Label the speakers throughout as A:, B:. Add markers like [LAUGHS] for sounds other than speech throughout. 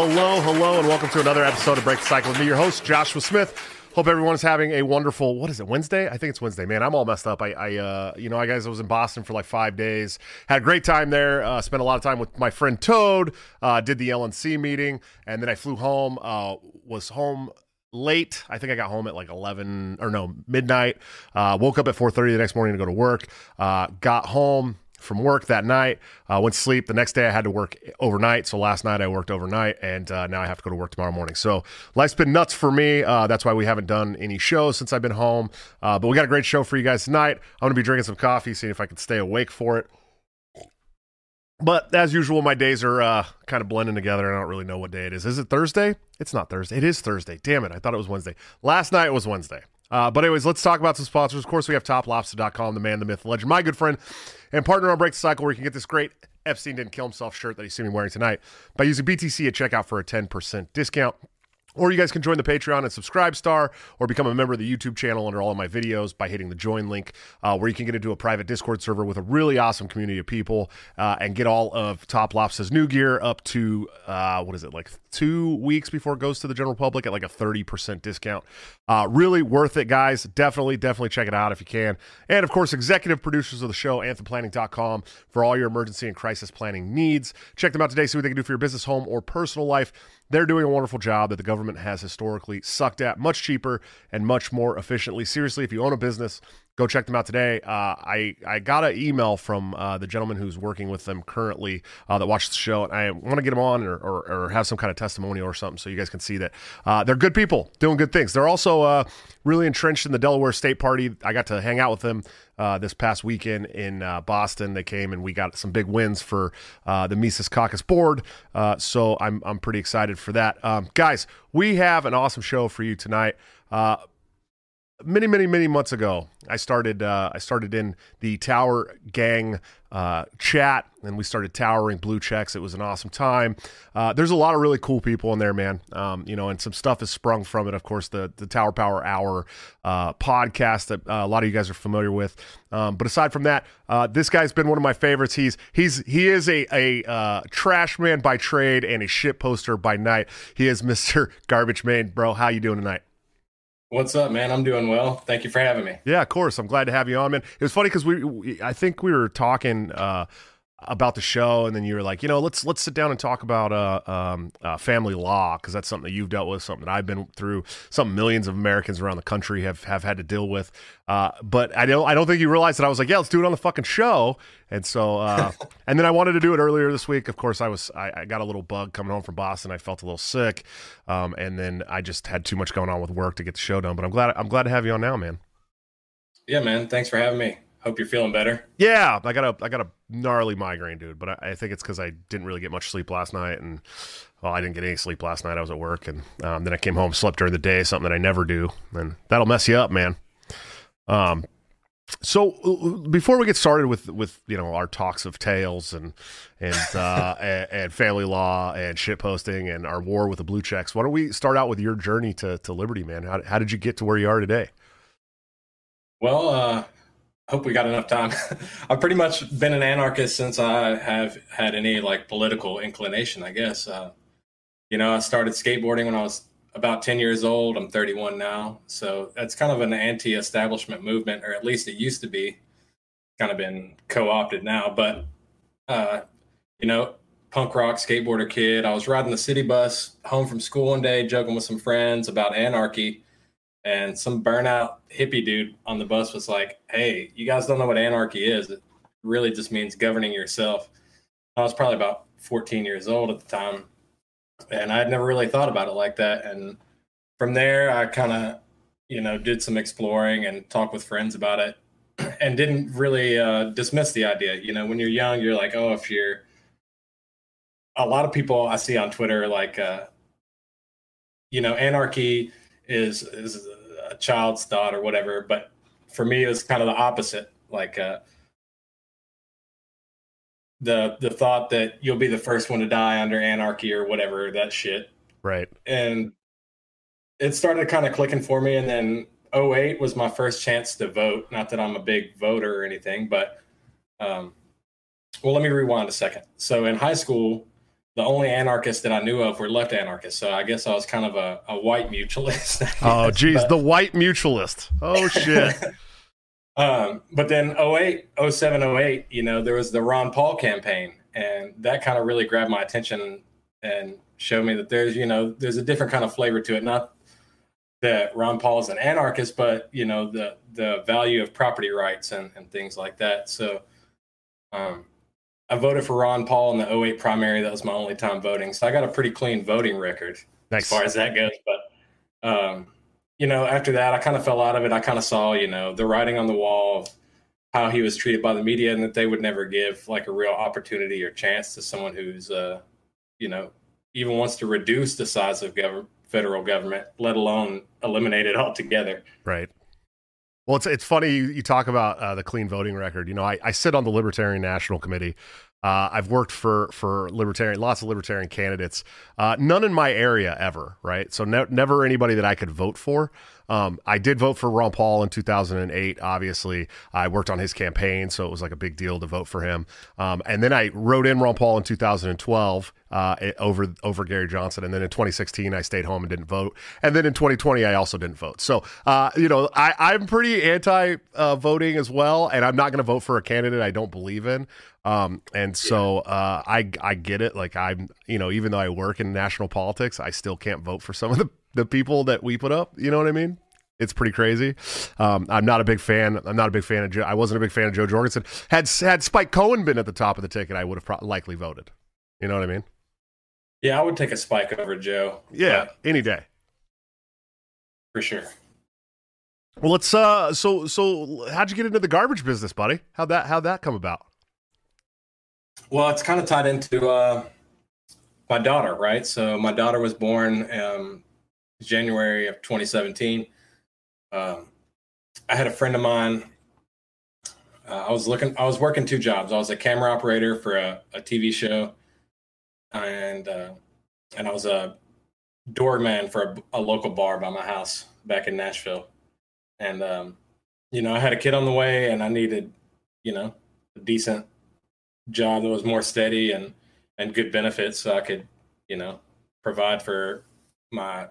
A: Hello, hello, and welcome to another episode of Break the Cycle with me, your host, Joshua Smith. Hope everyone is having a wonderful, what is it, Wednesday? I think it's Wednesday. Man, I'm all messed up. I, I uh, you know, I guys, I was in Boston for like five days. Had a great time there. Uh, spent a lot of time with my friend Toad. Uh, did the LNC meeting, and then I flew home. Uh, was home late. I think I got home at like 11 or no, midnight. Uh, woke up at 4:30 the next morning to go to work. Uh, got home from work that night. Uh, went to sleep. The next day I had to work overnight. So last night I worked overnight, and uh, now I have to go to work tomorrow morning. So life's been nuts for me. Uh, that's why we haven't done any shows since I've been home. Uh, but we got a great show for you guys tonight. I'm going to be drinking some coffee, seeing if I can stay awake for it. But as usual, my days are uh, kind of blending together. I don't really know what day it is. Is it Thursday? It's not Thursday. It is Thursday. Damn it. I thought it was Wednesday. Last night was Wednesday. Uh, but anyways, let's talk about some sponsors. Of course, we have toplobster.com, the man, the myth, the legend, my good friend and partner on Break the Cycle, where you can get this great Epstein didn't kill himself shirt that you see me wearing tonight by using BTC at checkout for a 10% discount. Or you guys can join the Patreon and subscribe star or become a member of the YouTube channel under all of my videos by hitting the join link, uh, where you can get into a private Discord server with a really awesome community of people uh, and get all of Top new gear up to, uh, what is it, like two weeks before it goes to the general public at like a 30% discount. Uh, really worth it, guys. Definitely, definitely check it out if you can. And of course, executive producers of the show, anthemplanning.com, for all your emergency and crisis planning needs. Check them out today, see what they can do for your business, home, or personal life. They're doing a wonderful job that the government has historically sucked at much cheaper and much more efficiently. Seriously, if you own a business, go check them out today. Uh, I I got an email from uh, the gentleman who's working with them currently uh, that watched the show, and I want to get him on or, or, or, have some kind of testimonial or something so you guys can see that uh, they're good people doing good things. They're also uh, really entrenched in the Delaware State Party. I got to hang out with them. Uh, this past weekend in Boston, they came and we got some big wins for the Mises Caucus board. so I'm I'm pretty excited for that, um, guys. We have an awesome show for you tonight many, many, many months ago, I started uh, I started in the Tower Gang uh, chat, and we started towering blue checks. It was an awesome time. Uh, there's a lot of really cool people in there, man. Um, you know, and some stuff has sprung from it. Of course, the the Tower Power Hour uh, podcast that uh, a lot of you guys are familiar with. Um, but aside from that, uh, this guy's been one of my favorites. He's he's he is a a trash man by trade and a shit poster by night. He is [LAUGHS] Mister Garbage Man, bro. How you doing tonight?
B: What's up, man? I'm doing well. Thank you for having me.
A: Yeah, of course. I'm glad to have you on, man. It was funny because we, we, I think we were talking uh, about the show, and then you were like, you know, let's let's sit down and talk about uh, um, uh, family law because that's something that you've dealt with, something that I've been through, something millions of Americans around the country have have had to deal with. Uh, but I don't I don't think you realized that I was like, yeah, let's do it on the fucking show. And so, uh, [LAUGHS] and then I wanted to do it earlier this week. Of course, I was I, I got a little bug coming home from Boston. I felt a little sick, um, and then I just had too much going on with work to get the show done. But I'm glad I'm glad to have you on now, man.
B: Yeah, man. Thanks for having me. Hope you're feeling better.
A: Yeah, I got a I got a gnarly migraine, dude. But I, I think it's because I didn't really get much sleep last night, and well, I didn't get any sleep last night. I was at work, and um, then I came home, slept during the day, something that I never do, and that'll mess you up, man. Um, so uh, before we get started with with you know our talks of tails and and [LAUGHS] uh, and, and, family law and shit posting and our war with the blue checks, why don't we start out with your journey to to liberty, man? How how did you get to where you are today?
B: Well, uh, hope we got enough time. [LAUGHS] I've pretty much been an anarchist since I have had any like political inclination, I guess. Uh, you know, I started skateboarding when I was about 10 years old. I'm 31 now. So that's kind of an anti establishment movement, or at least it used to be. Kind of been co opted now. But, uh, you know, punk rock skateboarder kid. I was riding the city bus home from school one day, joking with some friends about anarchy and some burnout hippie dude on the bus was like, "Hey, you guys don't know what anarchy is. It really just means governing yourself." I was probably about 14 years old at the time, and I had never really thought about it like that. And from there, I kind of, you know, did some exploring and talked with friends about it, [CLEARS THROAT] and didn't really uh, dismiss the idea. You know, when you're young, you're like, "Oh, if you're," a lot of people I see on Twitter like, uh, you know, anarchy is is a child's thought or whatever. But for me, it was kind of the opposite. Like uh, the the thought that you'll be the first one to die under anarchy or whatever that shit.
A: Right.
B: And it started kind of clicking for me, and then 08 was my first chance to vote. Not that I'm a big voter or anything, but um, well, let me rewind a second. So in high school, the only anarchists that I knew of were left anarchists. So I guess I was kind of a, a white mutualist. [LAUGHS]
A: oh, geez, but, the white mutualist. Oh [LAUGHS] shit.
B: um, but then 08, 07, 08, you know, there was the Ron Paul campaign, and that kind of really grabbed my attention and showed me that there's, you know, there's a different kind of flavor to it. Not that Ron Paul is an anarchist, but you know, the the value of property rights and, and things like that. So um, I voted for Ron Paul in the 08 primary. That was my only time voting. So I got a pretty clean voting record nice. as far as that goes. But, um, you know, after that, I kind of fell out of it. I kind of saw, you know, the writing on the wall of how he was treated by the media and that they would never give like a real opportunity or chance to someone who's, uh, you know, even wants to reduce the size of government, federal government, let alone eliminate it altogether.
A: Right. Well, it's it's funny you, you talk about uh, the clean voting record. You know, I, I sit on the Libertarian National Committee. Uh, I've worked for for libertarian, lots of libertarian candidates. Uh, none in my area ever, right? So ne- never anybody that I could vote for. Um, I did vote for Ron Paul in 2008. Obviously, I worked on his campaign, so it was like a big deal to vote for him. Um, and then I wrote in Ron Paul in 2012 uh, over over Gary Johnson. And then in 2016, I stayed home and didn't vote. And then in 2020, I also didn't vote. So uh, you know, I, I'm pretty anti uh, voting as well, and I'm not going to vote for a candidate I don't believe in. Um, and so uh, I I get it. Like I'm, you know, even though I work in national politics, I still can't vote for some of the the people that we put up. You know what I mean? It's pretty crazy. Um, I'm not a big fan. I'm not a big fan of. Jo- I wasn't a big fan of Jo Jorgensen. Had had Spike Cohen been at the top of the ticket, I would have pro- likely voted. You know what I mean?
B: Yeah, I would take a Spike over Jo.
A: Yeah, any day.
B: For sure.
A: Well, let's. Uh, so so how'd you get into the garbage business, buddy? How'd that how'd that come about?
B: Well, it's kind of tied into uh, my daughter, right? So my daughter was born um, January of 2017. Um, I had a friend of mine. Uh, I was looking. I was working two jobs. I was a camera operator for a, a TV show, and uh, and I was a doorman for a, a, local bar by my house back in Nashville. And um, you know, I had a kid on the way, and I needed, you know, a decent job that was more steady and and good benefits, so I could, you know, provide for my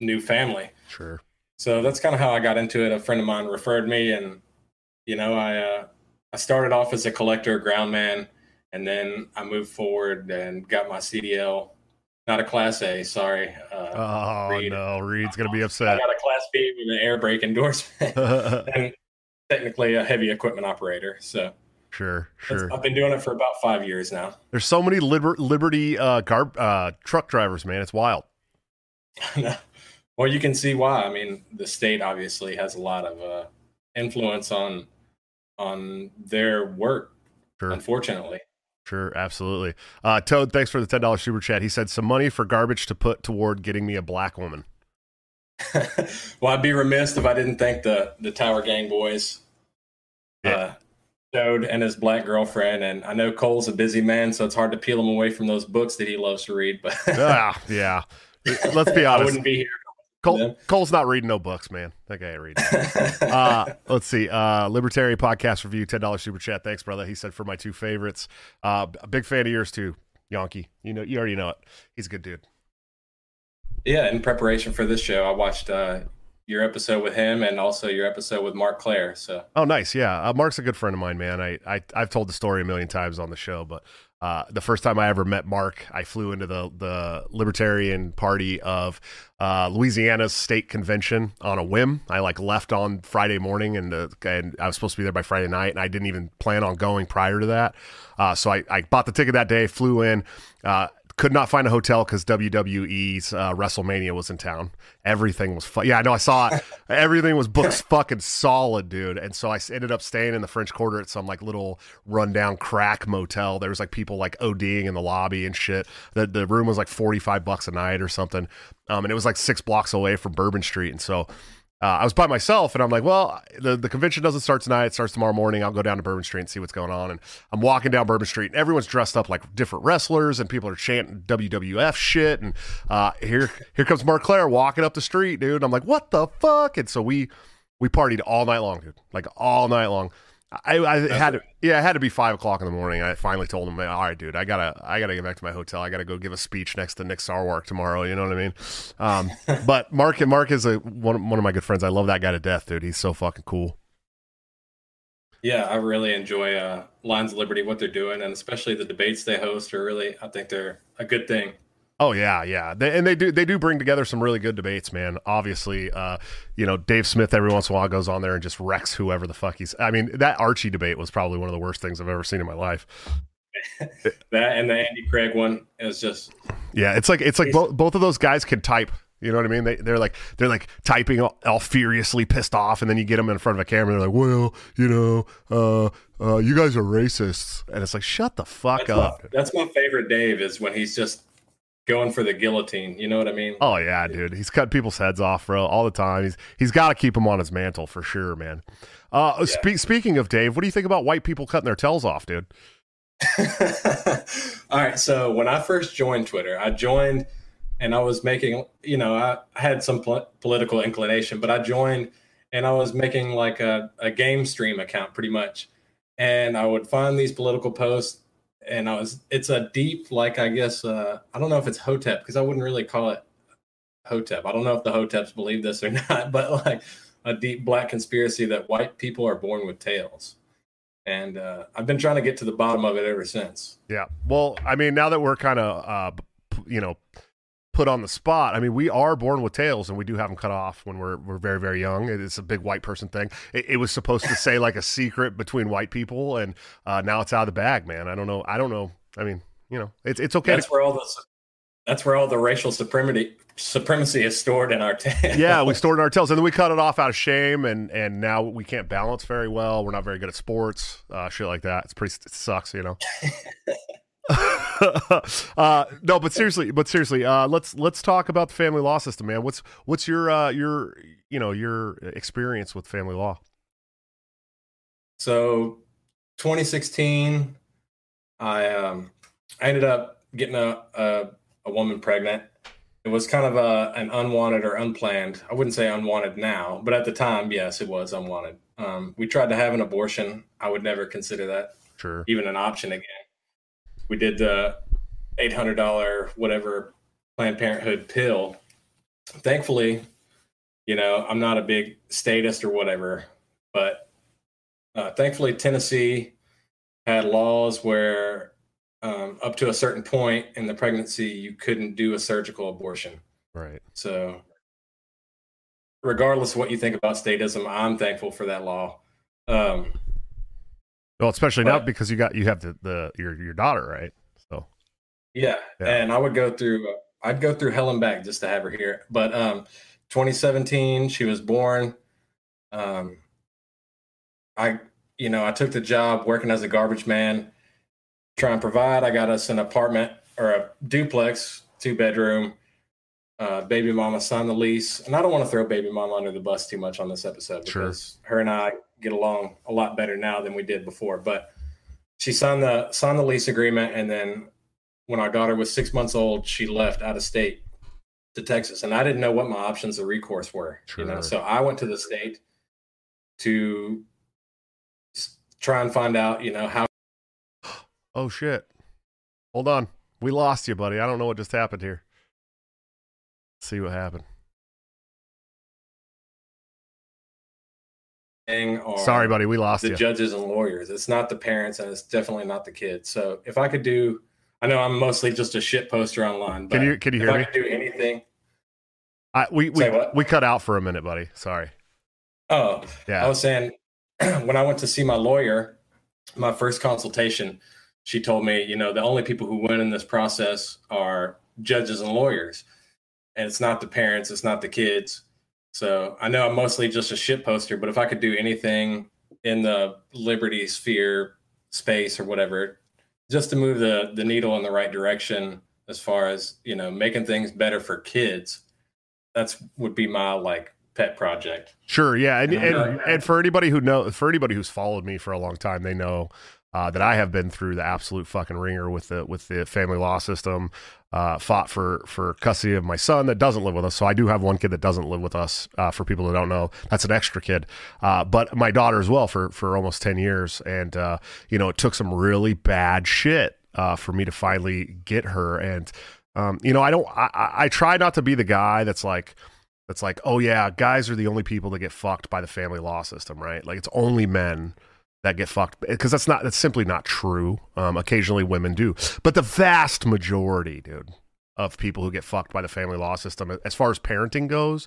B: new family.
A: Sure.
B: So that's kind of how I got into it. A friend of mine referred me, and you know, I uh, I started off as a collector, ground man, and then I moved forward and got my CDL. Not a Class A, sorry.
A: Uh, oh Reed. no, Reed's gonna be upset. I
B: got a Class B with an air brake endorsement, [LAUGHS] and technically a heavy equipment operator. So
A: Sure, sure.
B: I've been doing it for about five years now.
A: There's so many liber- Liberty uh, gar- uh, truck drivers, man. It's wild. [LAUGHS]
B: Well, you can see why. I mean, the state obviously has a lot of uh, influence on on their work. Sure. Unfortunately.
A: Sure, absolutely. Uh, Toad, thanks for the ten dollars super chat. He said some money for garbage to put toward getting me a black woman. [LAUGHS]
B: well, I'd be remiss if I didn't thank the the Tower Gang boys. Yeah. Uh, Toad and his black girlfriend, and I know Cole's a busy man, so it's hard to peel him away from those books that he loves to read. But
A: ah, [LAUGHS] yeah, let's be honest. I
B: wouldn't be here
A: Cole, Cole's not reading no books, man. That guy ain't reading. [LAUGHS] uh, let's see. Uh, Libertarian podcast review, ten dollars super chat. Thanks, brother. He said for my two favorites. Uh, a big fan of yours too, Yankee. You know, you already know it. He's a good dude.
B: Yeah, in preparation for this show, I watched uh, your episode with him and also your episode with Marc Clair. So,
A: oh, nice. Yeah, uh, Marc's a good friend of mine, man. I, I I've told the story a million times on the show, but uh, the first time I ever met Marc, I flew into the the Libertarian Party of uh, Louisiana's state convention on a whim. I like left on Friday morning, and, uh, and I was supposed to be there by Friday night, and I didn't even plan on going prior to that. Uh, so I, I bought the ticket that day, flew in. Could not find a hotel because WWE's uh, WrestleMania was in town. Everything was fu- yeah, I know I saw it. [LAUGHS] Everything was booked [LAUGHS] fucking solid, dude. And so I ended up staying in the French Quarter at some like little rundown crack motel. There was like people like ODing in the lobby and shit. The the room was like forty five bucks a night or something. Um, and it was like six blocks away from Bourbon Street. And so uh, I was by myself and I'm like, well, the, the convention doesn't start tonight. It starts tomorrow morning. I'll go down to Bourbon Street and see what's going on. And I'm walking down Bourbon Street and everyone's dressed up like different wrestlers and people are chanting WWF shit. And uh, here here comes Marc Clair walking up the street, dude. I'm like, what the fuck? And so we we partied all night long, dude. Like all night long. I, I had to, yeah, it had to be five o'clock in the morning. I finally told him, all right, dude, I gotta, I gotta get back to my hotel. I gotta go give a speech next to Nick Sarwark tomorrow. You know what I mean? Um, [LAUGHS] but Marc, Marc is a one, one of my good friends. I love that guy to death, dude. He's so fucking cool.
B: Yeah, I really enjoy uh, Lions of Liberty, what they're doing, and especially the debates they host are really, I think they're a good thing.
A: Oh yeah, yeah, they, and they do they do bring together some really good debates, man. Obviously, uh, you know Dave Smith every once in a while goes on there and just wrecks whoever the fuck he's. I mean, that Archie debate was probably one of the worst things I've ever seen in my life. [LAUGHS]
B: that and the Andy Craig one is just.
A: Yeah, it's like it's like both both of those guys can type. You know what I mean? They they're like they're like typing all, all, furiously pissed off, and then you get them in front of a camera. and They're like, "Well, you know, uh, uh, you guys are racists," and it's like, "Shut the fuck
B: that's
A: up."
B: My, that's my favorite Dave is when he's just going for the guillotine. You know what I mean?
A: Oh yeah, dude. He's cut people's heads off, bro, all the time. He's he's got to keep him on his mantle for sure, man. Uh, yeah. spe- speaking of Dave, what do you think about white people cutting their tails off, dude? [LAUGHS]
B: all right. So when I first joined Twitter, I joined and I was making, you know, I had some pol- political inclination, but I joined and I was making like a, a game stream account pretty much. And I would find these political posts and I was it's a deep like I guess uh, I don't know if it's Hotep because I wouldn't really call it Hotep. I don't know if the Hoteps believe this or [LAUGHS] not, but like a deep black conspiracy that white people are born with tails. And uh, I've been trying to get to the bottom of it ever since.
A: Yeah. Well, I mean, now that we're kind of, uh, you know, put on the spot. I mean, we are born with tails, and we do have them cut off when we're we're very very young. It's a big white person thing. It, it was supposed to say like a secret between white people, and uh, now it's out of the bag, man. I don't know. I don't know. I mean, you know, it's it's okay.
B: That's to- where all the that's where all the racial supremacy supremacy is stored in our tails. [LAUGHS]
A: yeah, we stored in our tails, and then we cut it off out of shame, and and now we can't balance very well. We're not very good at sports, uh, shit like that. It's pretty it sucks, you know. [LAUGHS] [LAUGHS] uh, no, but seriously, but seriously, uh, let's let's talk about the family law system, man. What's what's your uh, your you know your experience with family law?
B: So, 2016, I um, I ended up getting a, a, a woman pregnant. It was kind of a an unwanted or unplanned. I wouldn't say unwanted now, but at the time, yes, it was unwanted. Um, we tried to have an abortion. I would never consider that
A: sure
B: even an option again we did the eight hundred dollar whatever Planned Parenthood pill. Thankfully, you know, I'm not a big statist or whatever, but uh, thankfully Tennessee had laws where um, up to a certain point in the pregnancy you couldn't do a surgical abortion.
A: Right.
B: So, regardless of what you think about statism, I'm thankful for that law. Um,
A: well, especially but, now because you got you have the, the your your daughter, right? So
B: yeah. yeah. and I would go through I'd go through hell and back just to have her here. But um 2017, she was born. Um I you know, I took the job working as a garbage man, try and provide. I got us an apartment or a duplex, two bedroom. Uh, baby mama signed the lease, and I don't want to throw baby mama under the bus too much on this episode because sure. her and I get along a lot better now than we did before. But she signed the signed the lease agreement, and then when our daughter was six months old, she left out of state to Texas, and I didn't know what my options of recourse were. Sure. You know, so I went to the state to try and find out, you know, how. [GASPS]
A: Oh shit! Hold on, we lost you, buddy. I don't know what just happened here. See what happened. Sorry, buddy, we lost
B: the
A: you.
B: judges and lawyers. It's not the parents, and it's definitely not the kids. So if I could do, I know I'm mostly just a shit poster online.
A: can you can you hear
B: me?
A: I
B: could do anything.
A: I, we we we cut out for a minute, buddy. Sorry.
B: Oh, yeah. I was saying [CLEARS THROAT] when I went to see my lawyer, my first consultation, she told me, you know, the only people who win in this process are judges and lawyers, and it's not the parents, it's not the kids so I know I'm mostly just a shit poster, but if I could do anything in the liberty sphere space or whatever, just to move the the needle in the right direction as far as you know making things better for kids, that's would be my like pet project.
A: Sure, yeah, and and, and, and for anybody who know for anybody who's followed me for a long time, they know uh, that I have been through the absolute fucking ringer with the with the family law system. Uh, fought for for custody of my son that doesn't live with us. So I do have one kid that doesn't live with us. Uh, for people that don't know, that's an extra kid. Uh, but my daughter as well for for almost ten years, and uh, you know it took some really bad shit uh, for me to finally get her. And um, you know I don't I, I try not to be the guy that's like that's like oh yeah guys are the only people that get fucked by the family law system, right? Like it's only men that get fucked because that's not that's simply not true. Um, occasionally women do, but the vast majority, dude, of people who get fucked by the family law system, as far as parenting goes,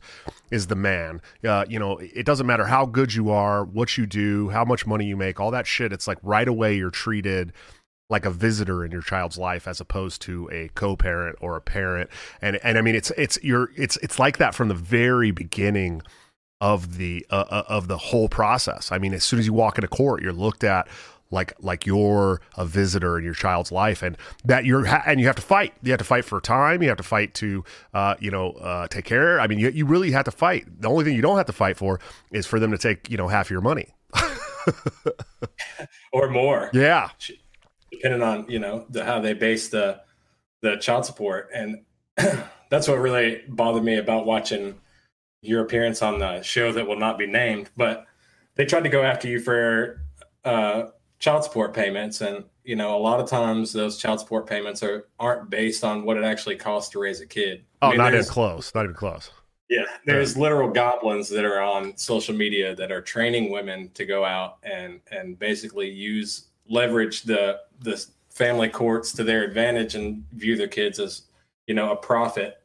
A: is the man. Uh, you know, it doesn't matter how good you are, what you do, how much money you make, all that shit. It's like right away you're treated like a visitor in your child's life as opposed to a co-parent or a parent and and I mean it's it's you're it's it's like that from the very beginning of the uh, uh, of the whole process. I mean, as soon as you walk into court, you're looked at like like you're a visitor in your child's life, and that you're ha- and you have to fight. You have to fight for time. You have to fight to uh, you know uh, take care. I mean, you you really have to fight. The only thing you don't have to fight for is for them to take you know half your money [LAUGHS]
B: or more.
A: Yeah,
B: depending on you know the, how they base the the child support, and [CLEARS THROAT] that's what really bothered me about watching your appearance on the show that will not be named, but they tried to go after you for uh, child support payments, and you know a lot of times those child support payments are aren't based on what it actually costs to raise a kid.
A: Oh, I mean, not even close. Not even close.
B: Yeah, there's yeah. literal goblins that are on social media that are training women to go out and and basically use leverage the the family courts to their advantage and view their kids as you know a profit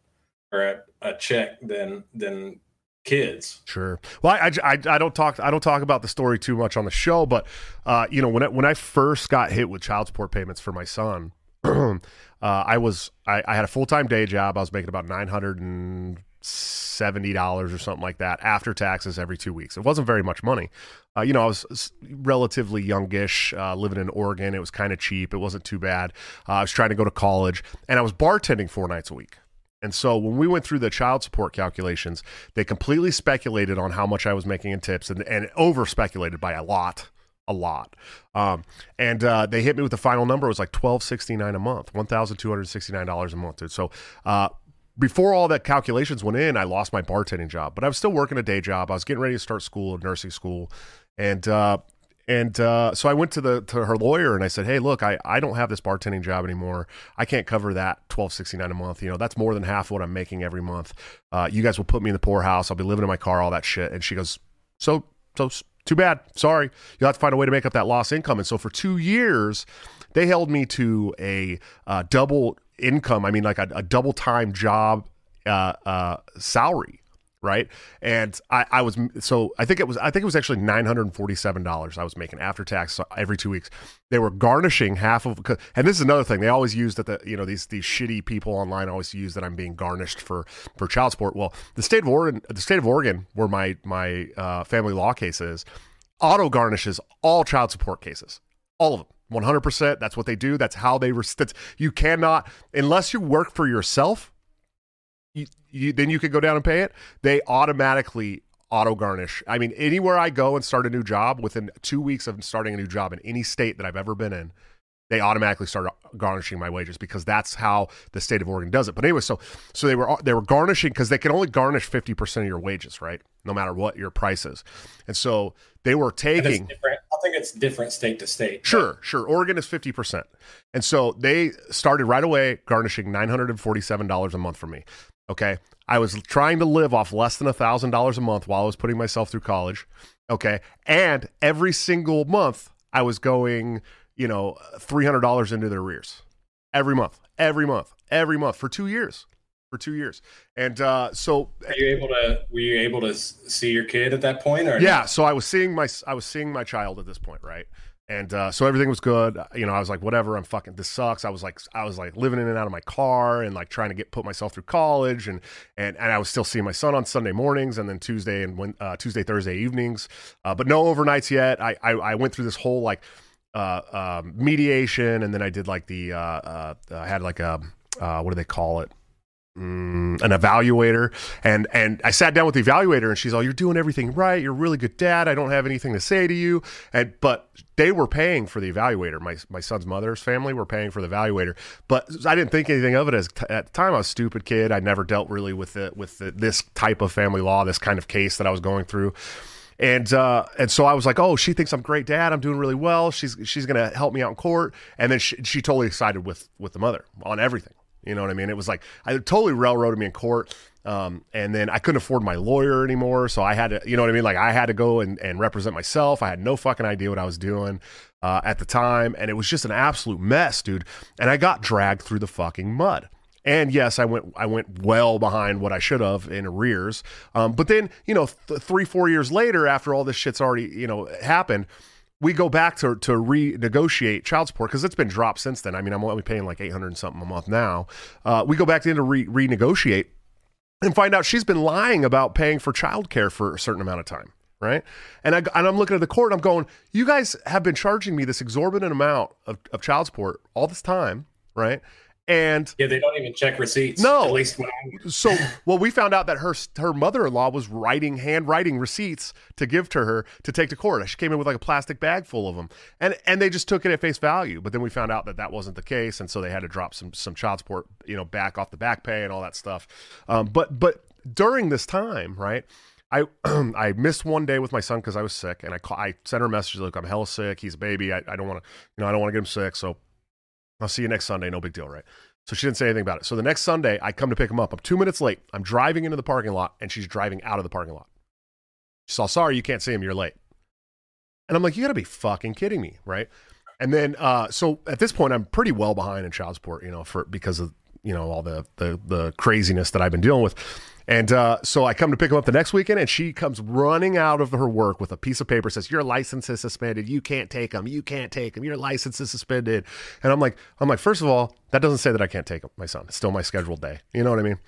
B: or a, a check than than kids.
A: Sure. Well, I, I, I, don't talk I don't talk about the story too much on the show, but uh, you know when I, when I first got hit with child support payments for my son, [CLEARS THROAT] uh, I was I, I had a full time day job. I was making about nine hundred and seventy dollars or something like that after taxes every two weeks. It wasn't very much money. Uh, you know, I was relatively youngish, uh, living in Oregon. It was kind of cheap. It wasn't too bad. Uh, I was trying to go to college, and I was bartending four nights a week. And so when we went through the child support calculations, they completely speculated on how much I was making in tips and, and over speculated by a lot, a lot. Um, and uh, they hit me with the final number. It was like twelve sixty nine a month, one thousand two hundred sixty nine dollars a month, dude. So uh, before all that calculations went in, I lost my bartending job, but I was still working a day job. I was getting ready to start school, nursing school, and uh, and uh, so I went to the to her lawyer and I said, "Hey, look, I, I don't have this bartending job anymore. I can't cover that twelve sixty nine a month. You know, that's more than half what I'm making every month. Uh, you guys will put me in the poorhouse. I'll be living in my car, all that shit." And she goes, "So so too bad. Sorry, you'll have to find a way to make up that lost income." And so for two years, they held me to a uh, double income. I mean, like a, a double time job uh, uh, salary right? And I, I was so I think it was I think it was actually nine hundred and forty seven dollars I was making after tax every two weeks. They were garnishing half of, and this is another thing they always use that the you know these these shitty people online always use that I'm being garnished for for child support. Well, the state of Oregon, the state of Oregon, where my my uh, family law case is, auto garnishes all child support cases, all of them. 100% that's what they do that's how they rest- you cannot unless you work for yourself you, you, then you could go down and pay it. They automatically auto garnish. I mean, anywhere I go and start a new job, within two weeks of starting a new job in any state that I've ever been in, they automatically start garnishing my wages because that's how the state of Oregon does it. But anyway, so so they were they were garnishing because they can only garnish fifty percent of your wages, right? No matter what your price is, and so they were taking.
B: I think it's different state to state.
A: Sure, but. sure. Oregon is fifty percent, and so they started right away garnishing nine hundred and forty-seven dollars a month for me. Okay. I was trying to live off less than a thousand dollars a month while I was putting myself through college. Okay. And every single month I was going, you know, three hundred dollars into their rears Every month. Every month. Every month for two years. For two years. And uh so
B: Are you able to were you able to see your kid at that point or
A: Yeah, so I was seeing my I was seeing my child at this point, right? And uh, so everything was good. You know, I was like, whatever. I'm fucking. This sucks. I was like, I was like living in and out of my car and like trying to get put myself through college, and and and I was still seeing my son on Sunday mornings and then Tuesday and when uh, Tuesday Thursday evenings, uh, but no overnights yet. I, I, I went through this whole like uh, um, mediation, and then I did like the uh, uh, I had like a what do they call it? Mm, an evaluator, and and I sat down with the evaluator, and she's all, "You're doing everything right. You're a really good dad. I don't have anything to say to you." And but they were paying for the evaluator. My my son's mother's family were paying for the evaluator, but I didn't think anything of it as t- at the time. I was a stupid kid. I never dealt really with it with the, this type of family law, this kind of case that I was going through. And uh, and so I was like, oh, she thinks I'm great dad. I'm doing really well. She's she's gonna help me out in court. And then she, she totally sided with with the mother on everything. You know what I mean? It was like I totally railroaded me in court. Um, and then I couldn't afford my lawyer anymore, so I had to, you know what I mean? Like I had to go and, and represent myself. I had no fucking idea what I was doing uh, at the time, and it was just an absolute mess, dude. And I got dragged through the fucking mud. And yes, I went I went well behind what I should have in arrears. Um, but then you know, th- three four years later, after all this shit's already you know happened, we go back to to renegotiate child support because it's been dropped since then. I mean, I'm only paying like eight hundred and something a month now. Uh, we go back in to re- renegotiate and find out she's been lying about paying for childcare for a certain amount of time. Right. And, I, and I'm looking at the court, I'm going, you guys have been charging me this exorbitant amount of, of child support all this time. Right. And
B: yeah, they don't even check receipts.
A: No,
B: at least when [LAUGHS]
A: so well, we found out that her her mother in law was writing handwriting receipts to give to her to take to court. She came in with like a plastic bag full of them, and and they just took it at face value. But then we found out that that wasn't the case, and so they had to drop some some child support, you know, back off the back pay and all that stuff. Um, but but during this time, right. I [CLEARS THROAT] I missed one day with my son because I was sick, and I call, I sent her a message like I'm hella sick. He's a baby. I, I don't want to, you know, I don't want to get him sick. So I'll see you next Sunday. No big deal, right? So she didn't say anything about it. So the next Sunday, I come to pick him up. I'm two minutes late. I'm driving into the parking lot, and she's driving out of the parking lot. She's all, sorry, you can't see him. You're late. And I'm like, you got to be fucking kidding me, right? And then, uh, so at this point, I'm pretty well behind in child support, you know, for because of you know all the the the craziness that I've been dealing with. And uh, so I come to pick him up the next weekend, and she comes running out of her work with a piece of paper says, "Your license is suspended. You can't take him. You can't take him. Your license is suspended." And I'm like, I'm like, first of all, that doesn't say that I can't take my son. It's still my scheduled day. You know what I mean?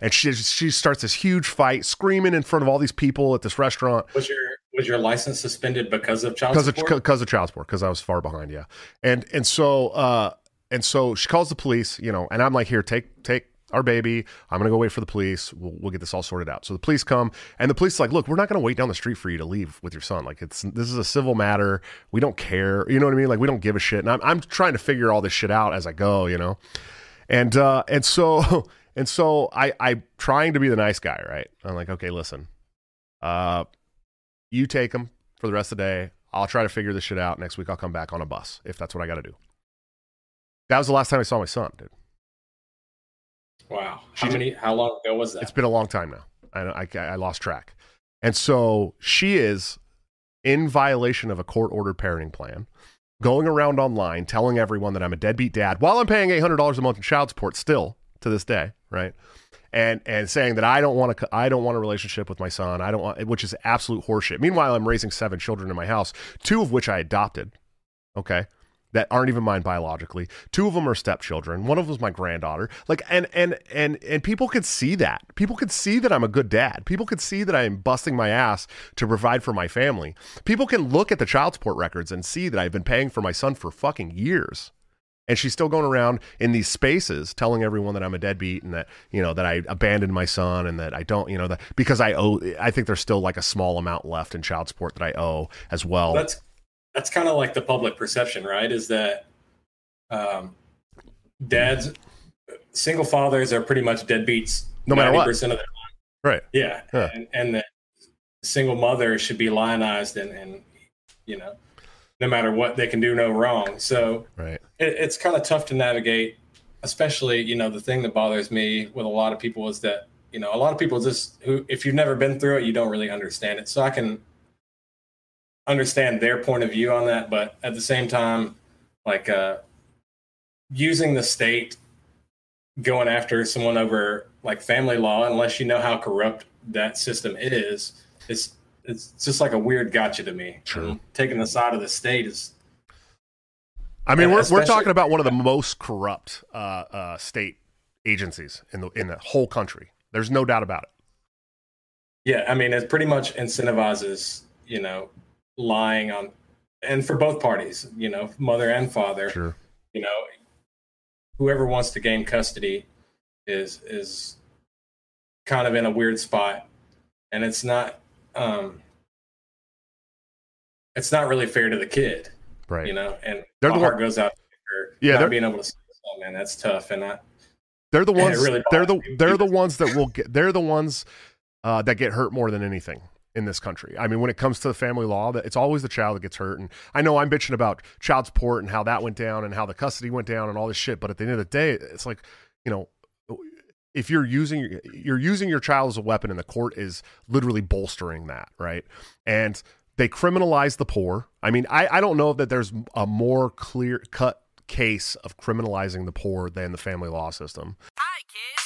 A: And she she starts this huge fight, screaming in front of all these people at this restaurant.
B: Was your was your license suspended because of child because support?
A: Of, because of child support, because I was far behind. Yeah, and and so uh, and so she calls the police. You know, and I'm like, here, take take our baby. I'm going to go wait for the police. We'll, we'll, get this all sorted out. So the police come, and the police like, look, we're not going to wait down the street for you to leave with your son. Like it's this is a civil matter. We don't care. You know what I mean? Like we don't give a shit. And I'm I'm trying to figure all this shit out as I go. You know, and uh, and so [LAUGHS] and so I I trying to be the nice guy, right? I'm like, okay, listen, uh, you take him for the rest of the day. I'll try to figure this shit out. Next week, I'll come back on a bus if that's what I got to do. That was the last time I saw my son, dude.
B: Wow. How many? How long ago was that?
A: It's been a long time now. I, I, I lost track. And so she is in violation of a court ordered parenting plan, going around online telling everyone that I'm a deadbeat dad while I'm paying $800 a month in child support still to this day, right? And and saying that I don't want to I don't want a relationship with my son. I don't want which is absolute horseshit. Meanwhile, I'm raising seven children in my house, two of which I adopted. Okay that aren't even mine biologically. Two of them are stepchildren. One of them is my granddaughter. Like and and and and people could see that. People could see that I'm a good dad. People could see that I'm busting my ass to provide for my family. People can look at the child support records and see that I've been paying for my son for fucking years. And she's still going around in these spaces telling everyone that I'm a deadbeat and that, you know, that I abandoned my son and that I don't, you know, that because I owe I think there's still like a small amount left in child support that I owe as well.
B: That's that's kind of like the public perception, right? Is that um, dads, single fathers are pretty much deadbeats,
A: no matter what,
B: percent of their.
A: Right.
B: Yeah, yeah. and, and that single mother should be lionized, and, and you know, no matter what they can do no wrong. So
A: right.
B: It, it's kind of tough to navigate, especially you know the thing that bothers me with a lot of people is that you know a lot of people just who if you've never been through it you don't really understand it. So I can understand their point of view on that, but at the same time, like uh, using the state going after someone over like family law, unless you know how corrupt that system is, it's it's just like a weird gotcha to me.
A: True.
B: taking the side of the state is.
A: I mean, we're we're talking about one of the most corrupt uh, uh, state agencies in the in the whole country. There's no doubt about it.
B: Yeah, I mean, it pretty much incentivizes you know lying on and for both parties you know mother and father
A: sure.
B: you know whoever wants to gain custody is is kind of in a weird spot, and it's not um, it's not really fair to the kid,
A: right?
B: You know, and
A: They're the
B: heart
A: one-
B: goes out her.
A: Yeah,
B: not being able to. say, Oh man, that's tough, and I
A: They're the ones.
B: really
A: they're the they're the ones that will get. They're the ones uh, that get hurt more than anything in this country. I mean, when it comes to the family law, that it's always the child that gets hurt. And I know I'm bitching about child support and how that went down and how the custody went down and all this shit. But at the end of the day, it's like you know, if you're using you're using your child as a weapon, and the court is literally bolstering that, right? And they criminalize the poor. I mean, I, I don't know that there's a more clear cut case of criminalizing the poor than the family law system.
C: Hi, kids.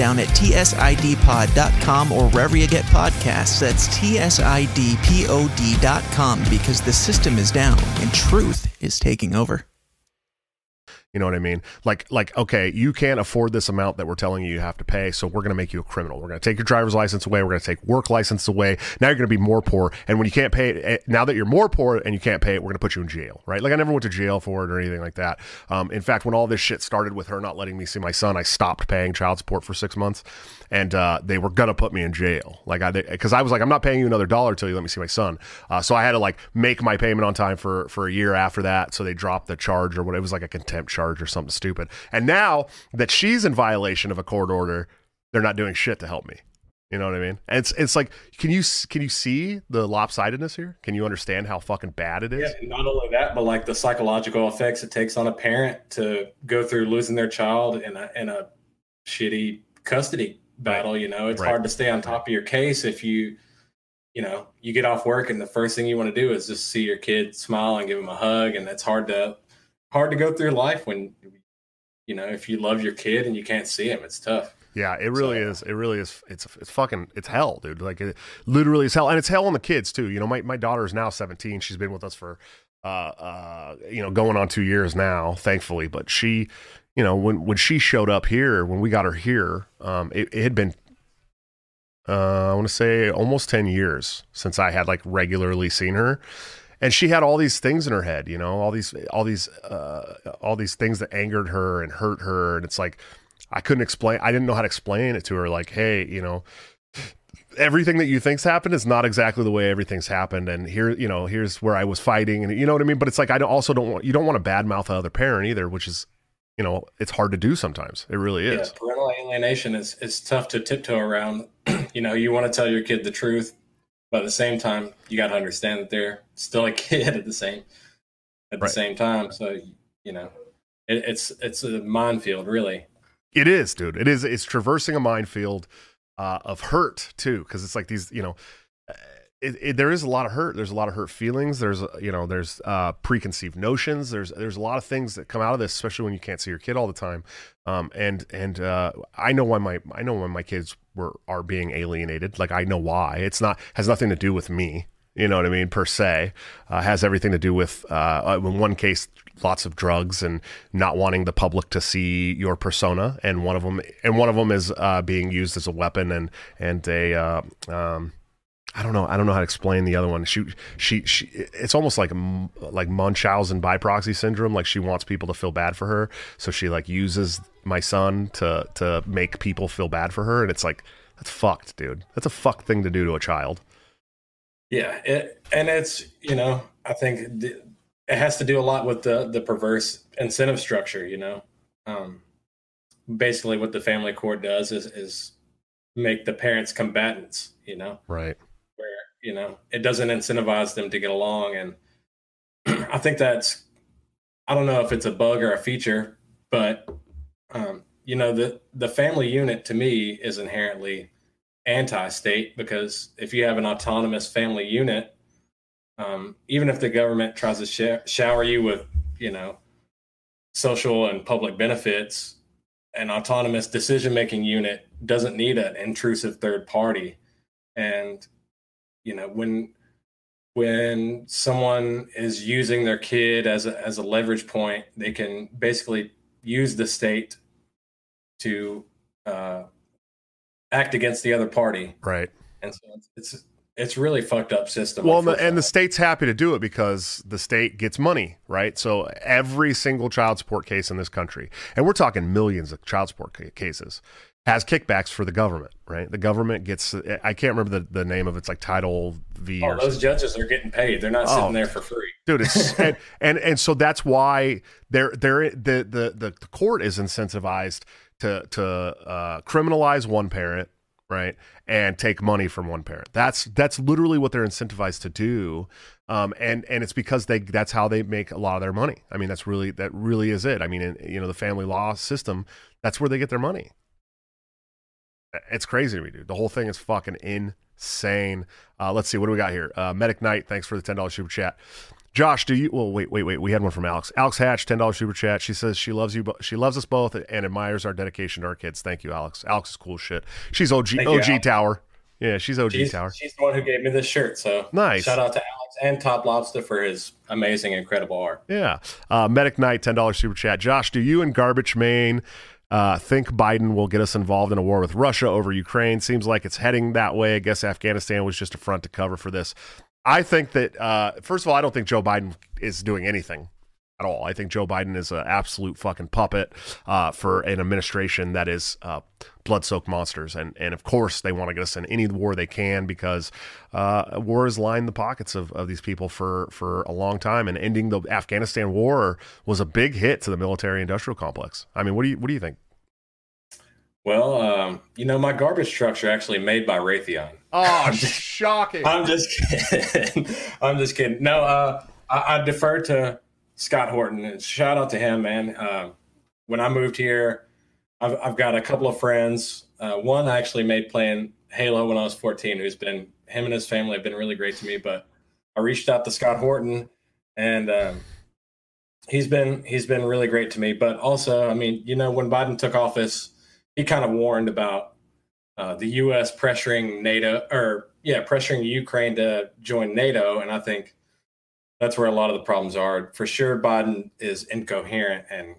D: Down at tsidpod.com or wherever you get podcasts. That's tsidpod.com because the system is down and truth is taking over.
A: You know what I mean? Like, like, okay, you can't afford this amount that we're telling you you have to pay, so we're going to make you a criminal. We're going to take your driver's license away. We're going to take work license away. Now you're going to be more poor, and when you can't pay it, eh, now that you're more poor and you can't pay it, we're going to put you in jail, right? Like, I never went to jail for it or anything like that. Um, in fact, when all this shit started with her not letting me see my son, I stopped paying child support for six months, and uh, they were to put me in jail. Like, I because I was like, I'm not paying you another dollar until you let me see my son. Uh, so I had to like make my payment on time for for a year after that. So they dropped the charge or what it was like a contempt charge or something stupid. And now that she's in violation of a court order, they're not doing shit to help me. You know what I mean? And it's it's like, can you can you see the lopsidedness here? Can you understand how fucking bad it is?
B: Yeah, not only that, but like the psychological effects it takes on a parent to go through losing their child in a in a shitty custody battle. You know, it's
A: Right.
B: hard to stay on top of your case if you, you know, you get off work and the first thing you want to do is just see your kid smile and give him a hug, and it's hard to hard to go through life when, you know, if you love your kid and you can't see him, it's tough.
A: Yeah, it really
B: So-
A: is. It really is. It's it's fucking it's hell, dude. Like it literally is hell, and it's hell on the kids too. You know, my my daughter is now seventeen. She's been with us for uh uh you know going on two years now, thankfully. But she, you know, when when she showed up here, when we got her here, um, it, it had been. Uh, I want to say almost 10 years since I had like regularly seen her. And she had all these things in her head, you know, all these, all these, uh, all these things that angered her and hurt her. And it's like, I couldn't explain. I didn't know how to explain it to her. Like, hey, you know, everything that you think's happened is not exactly the way everything's happened. And here, you know, here's where I was fighting, and you know what I mean. But it's like I also don't want you don't want to badmouth the other parent either, which is, you know, it's hard to do sometimes. It really is.
B: Yeah, parental alienation is is tough to tiptoe around. [CLEARS THROAT] you know, you want to tell your kid the truth, but at the same time, you got to understand that they're still a [LAUGHS] kid at the same at the
A: Right.
B: same time. So you know, it, it's it's a minefield, really.
A: It is, dude. It is. It's traversing a minefield uh, of hurt too, because it's like these, you know, it, it, there is a lot of hurt. There's a lot of hurt feelings. There's, uh, you know, there's uh, preconceived notions. There's, there's a lot of things that come out of this, especially when you can't see your kid all the time. Um, and and uh, I know why my, I know when my kids were are being alienated. Like I know why. It's not has nothing to do with me. You know what I mean? Per se, uh, has everything to do with, uh, in one case, lots of drugs and not wanting the public to see your persona. And one of them, and one of them is uh, being used as a weapon and and a, uh, um, I don't know, I don't know how to explain the other one. She, she, she it's almost like like Munchausen by proxy syndrome. Like she wants people to feel bad for her, so she like uses my son to to make people feel bad for her. And it's like that's fucked, dude. That's a fucked thing to do to a child.
B: Yeah, it, and it's you know, I think it has to do a lot with the the perverse incentive structure. You know, um, basically what the family court does is is make the parents combatants. You know,
A: Right.
B: You know it doesn't incentivize them to get along. And [CLEARS THROAT] i think that's i don't know if it's a bug or a feature but um, you know the the family unit to me is inherently anti-state because if you have an autonomous family unit um, even if the government tries to sh- shower you with you know social and public benefits an autonomous decision making unit doesn't need an intrusive third party. And you know when when someone is using their kid as a, as a leverage point they can basically use the state to uh, act against the other party
A: Right.
B: and so it's it's, it's really fucked up system
A: Well, and the, and the state's happy to do it because the state gets money, right? So every single child support case in this country, and we're talking millions of child support ca- cases, has kickbacks for the government, right? The government gets, I can't remember the, the name of it. It's like Title V
B: oh, those judges are getting paid. They're not
A: Oh.
B: sitting there for free.
A: Dude it's [LAUGHS] and, and and so that's why they're they're the the the, the court is incentivized to to uh, criminalize one parent right and take money from one parent. That's that's literally what they're incentivized to do. Um, and and it's because they that's how they make a lot of their money. I mean that's really that really is it. I mean in, you know the family law system that's where they get their money it's crazy to me dude the whole thing is fucking insane uh, let's see what do we got here uh, medic knight thanks for the $10 super chat Josh, do you? Well, wait, wait, wait. We had one from Alex. Alex Hatch, ten dollars super chat. She says she loves you. bo- She loves us both and admires our dedication to our kids. Thank you, Alex. Alex is cool shit. She's OG
B: Thank
A: OG
B: Alex.
A: Tower. Yeah, she's OG
B: she's,
A: Tower.
B: she's the one who gave me this shirt so
A: Nice.
B: shout out to alex and top lobster for his amazing incredible art
A: Yeah. Uh, Medic Knight, ten dollars super chat. Josh, do you and Garbage Main uh, think Biden will get us involved in a war with Russia over Ukraine? Seems like it's heading that way. I guess Afghanistan was just a front to cover for this. I think that uh, first of all, I don't think Joe Biden is doing anything at all. I think Joe Biden is an absolute fucking puppet uh, for an administration that is uh, blood-soaked monsters, and and of course they want to get us in any war they can because uh, war has lined the pockets of, of these people for for a long time, and ending the Afghanistan war was a big hit to the military-industrial complex. I mean, what do you what do you think?
B: well um, you know my garbage trucks are actually made by raytheon
A: Oh, [LAUGHS] shocking!
B: I'm just [LAUGHS] kidding. I'm just kidding. No, uh, I, I defer to Scott Horton. And shout out to him, man. Uh, when I moved here, I've, I've got a couple of friends. Uh, one I actually made playing Halo when I was 14, who's been him and his family have been really great to me. But I reached out to Scott Horton, and um, he's been he's been really great to me. But also, I mean, you know, when Biden took office, he kind of warned about uh, the U.S. pressuring NATO or yeah, pressuring Ukraine to join NATO, and I think that's where a lot of the problems are. For sure, Biden is incoherent and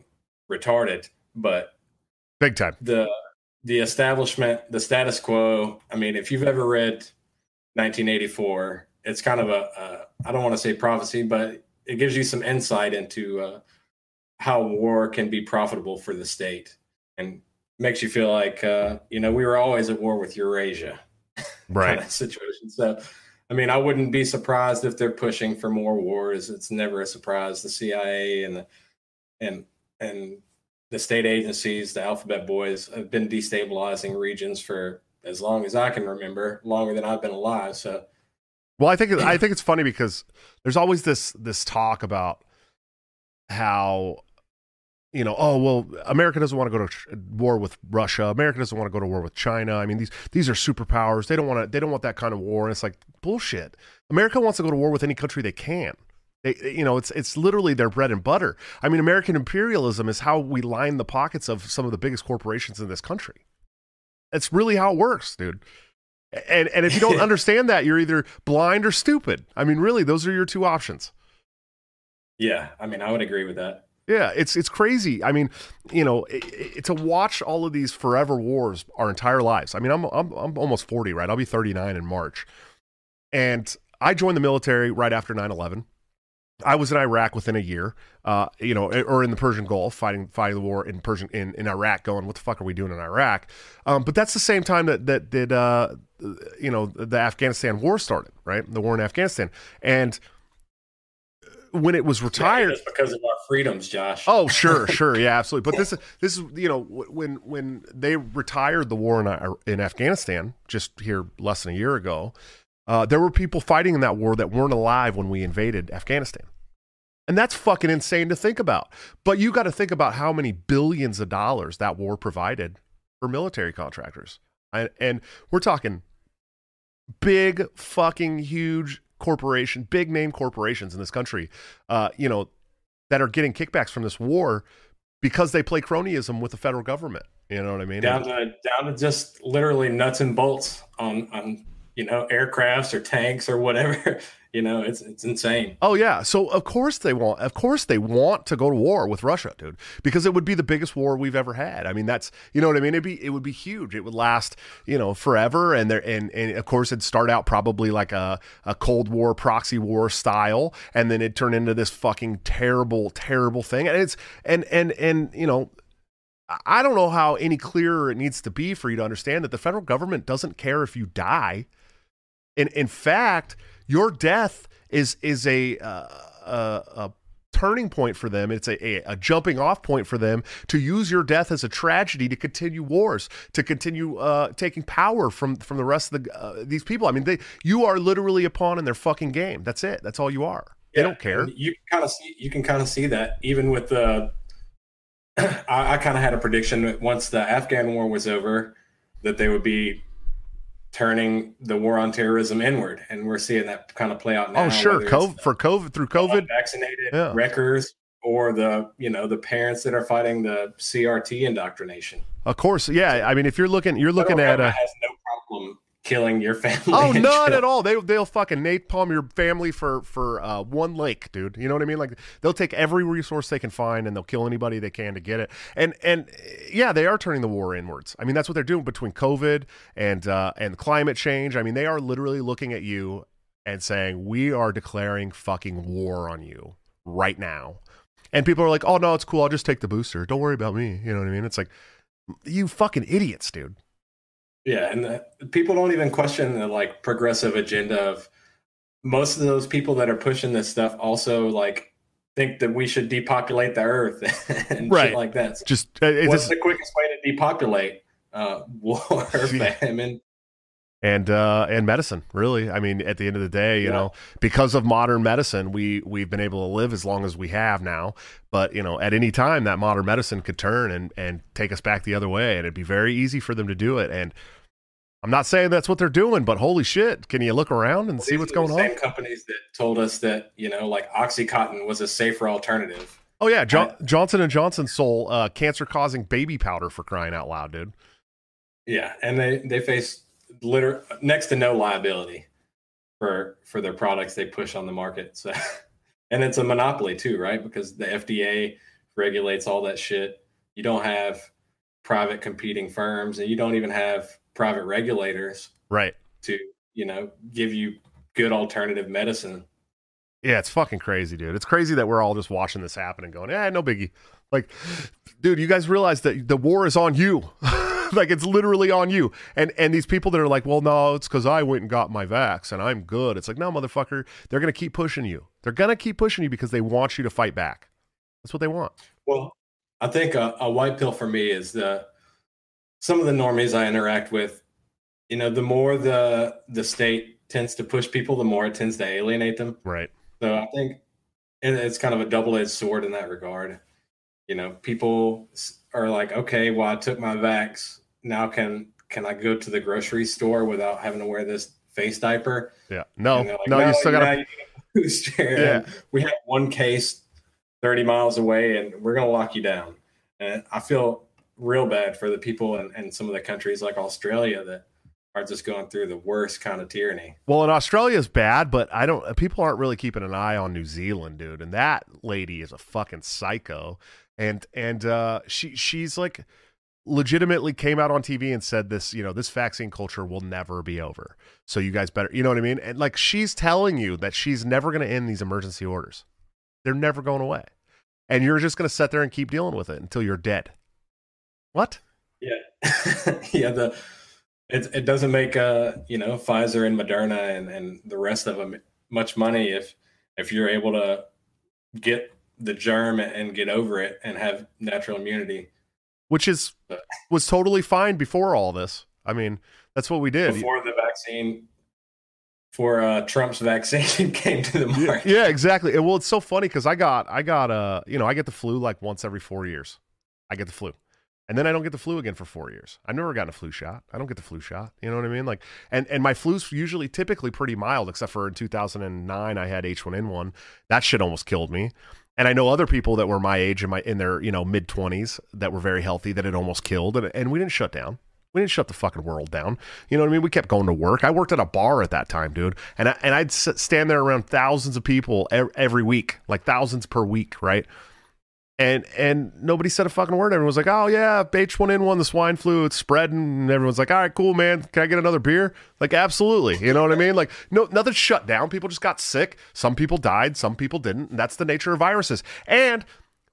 B: retarded, but
A: Big time.
B: the the establishment, the status quo. I mean, if you've ever read 1984, it's kind of a, a I don't want to say prophecy, but it gives you some insight into uh, how war can be profitable for the state and makes you feel like uh, you know we were always at war with Eurasia kind [LAUGHS]
A: Right.
B: of situation. So, I mean, I wouldn't be surprised if they're pushing for more wars. It's never a surprise. The CIA and the and and the state agencies, the alphabet boys, have been destabilizing regions for as long as I can remember, longer than I've been alive. So,
A: Well, I think I think it's funny because there's always this this talk about how you know, oh well, America doesn't want to go to war with Russia. America doesn't want to go to war with China. I mean, these these are superpowers. They don't want to. They don't want that kind of war. And it's like bullshit. America wants to go to war with any country they can. They, you know, it's it's literally their bread and butter. I mean, American imperialism is how we line the pockets of some of the biggest corporations in this country. That's really how it works, dude. And and if you don't [LAUGHS] understand that, you're either blind or stupid. I mean, really, those are your two options.
B: yeah, I mean, I would agree with that.
A: Yeah, it's it's crazy. I mean, you know, i i to watch all of these forever wars our entire lives. I mean, I'm I'm I'm almost 40, right? I'll be 39 in March. And I joined the military right after 9/11. I was in Iraq within a year, uh, you know, or in the Persian Gulf, fighting fighting the war in Persian in, in Iraq. Going, what the fuck are we doing in Iraq? Um, but that's the same time that that did, uh, you know, the Afghanistan war started, right? The war in Afghanistan, and when it was retired,
B: Just because of our freedoms, Josh.
A: Oh, sure, [LAUGHS] sure, yeah, absolutely. But this, this is, you know, when when they retired the war in in Afghanistan just here less than a year ago, uh, there were people fighting in that war that weren't alive when we invaded Afghanistan, and that's fucking insane to think about. But you got to think about how many billions of dollars that war provided for military contractors, and, and we're talking big, fucking huge corporation, big name corporations in this country, uh, you know, that are getting kickbacks from this war because they play cronyism with the federal government. You know what I mean?
B: down to down to just literally nuts and bolts on on you know aircrafts or tanks or whatever. [LAUGHS] you know, it's it's insane.
A: Oh yeah. So of course they want of course they want to go to war with Russia, dude. Because it would be the biggest war we've ever had. I mean, that's you know what I mean? It'd be it would be huge. It would last, you know, forever and there and, and of course it'd start out probably like a, a Cold War proxy war style, and then it'd turn into this fucking terrible, terrible thing. And it's and and and you know, I don't know how any clearer it needs to be for you to understand that the federal government doesn't care if you die. In in fact, your death is is a uh, a, a turning point for them. It's a, a, a jumping off point for them to use your death as a tragedy to continue wars, to continue uh, taking power from from the rest of the uh, these people. I mean, they you are literally a pawn in their fucking game. That's it. That's all you are. They don't care.
B: You kind of see you can kind of see that even with the. [CLEARS THROAT] I, I kind of had a prediction that once the Afghan war was over, that they would be turning the war on terrorism inward, and we're seeing that kind of play out oh, now.
A: Oh sure, COVID for COVID through COVID.
B: vaccinated
A: Yeah.
B: wreckers or the you know the parents that are fighting the CRT indoctrination.
A: Of course, yeah. I mean, if you're looking, you're looking at a.
B: has no killing your family.
A: Oh, [LAUGHS] none at all. They they'll fucking napalm your family for for uh, one lake, dude. You know what I mean? Like they'll take every resource they can find and they'll kill anybody they can to get it. And and uh, yeah, they are turning the war inwards. I mean, that's what they're doing between COVID and uh, and climate change. I mean, they are literally looking at you and saying we are declaring fucking war on you right now. And people are like, "Oh no, it's cool. I'll just take the booster. Don't worry about me." You know what I mean? It's like you fucking idiots, dude.
B: Yeah, and the, people don't even question the like progressive agenda of most of those people that are pushing this stuff. Also, like think that we should depopulate the earth [LAUGHS] and
A: Right.
B: shit like that. So
A: Just uh,
B: what's the quickest way to depopulate? Uh, [LAUGHS] war, [LAUGHS] famine.
A: And uh and medicine really. I mean at the end of the day you
B: Yeah.
A: know because of modern medicine we we've been able to live as long as we have now. But you know at any time that modern medicine could turn and and take us back the other way and it'd be very easy for them to do it. And i'm not saying that's what they're doing but holy shit can you look around and see what's going on?
B: Same companies that told us that you know, like OxyContin was a safer alternative.
A: oh yeah jo- johnson and johnson sold uh cancer causing baby powder for crying out loud dude.
B: Yeah, and they they face liter next to no liability for for their products they push on the market. So, [LAUGHS] and it's a monopoly too, right? Because the FDA regulates all that shit. You don't have private competing firms, and you don't even have private regulators
A: right
B: to you know give you good alternative medicine.
A: Yeah, it's fucking crazy, dude. It's crazy that we're all just watching this happen and going, "Yeah, no biggie." Like, dude, you guys realize that the war is on you. [LAUGHS] [LAUGHS] like it's literally on you. And and these people that are like, "Well, no, it's cuz I went and got my vax and I'm good." It's like, "No, motherfucker, they're going to keep pushing you. They're going to keep pushing you because they want you to fight back." That's what they want.
B: Well, I think a, a white pill for me is the some of the normies I interact with. You know, the more the the state tends to push people, the more it tends to alienate them.
A: Right.
B: So I think and it's kind of a double edged sword in that regard. You know, people are like, okay, well, I took my vax. Now can can I go to the grocery store without having to wear this face diaper?
A: Yeah. No.
B: Like,
A: no, you still
B: gotta. [LAUGHS]
A: Yeah.
B: We have one case 30 miles away and we're going to lock you down. And I feel real bad for the people in, in some of the countries like Australia that are just going through the worst kind of tyranny.
A: Well, in Australia is bad, but I don't. People aren't really keeping an eye on New Zealand, dude. And that lady is a fucking psycho. And and uh, she she's like legitimately came out on TV and said this. You know, this vaccine culture will never be over. So you guys better. You know what I mean? And like she's telling you that she's never going to end these emergency orders. They're never going away. And you're just going to sit there and keep dealing with it until you're dead. What?
B: Yeah. [LAUGHS] yeah. The, it, it doesn't make, uh, you know, Pfizer and Moderna and, and the rest of them much money if, if you're able to get the germ and get over it and have natural immunity.
A: Which is was totally fine before all this. I mean, that's what we did.
B: before the vaccine for uh, Trump's vaccine [LAUGHS] came to the
A: Yeah,
B: market.
A: yeah, exactly. And well, it's so funny because I got, I got, uh, you know, I get the flu like once every four years. I get the flu, and then I don't get the flu again for four years. I've never gotten a flu shot. I don't get the flu shot. You know what I mean? Like, and and my flu's usually typically pretty mild, except for in 2009 I had H1N1. That shit almost killed me. And I know other people that were my age in my in their you know mid twenties that were very healthy that it almost killed, and, and we didn't shut down. We didn't shut the fucking world down. You know what I mean? We kept going to work. I worked at a bar at that time, dude, and I, and I'd stand there around thousands of people every week, like thousands per week, right? And and nobody said a fucking word. Everyone was like, "Oh yeah, H1N1, the swine flu, it's spreading." And everyone's like, "All right, cool, man. Can I get another beer?" Like, absolutely. You know what I mean? Like, no, nothing shut down. People just got sick. Some people died. Some people didn't. And that's the nature of viruses. And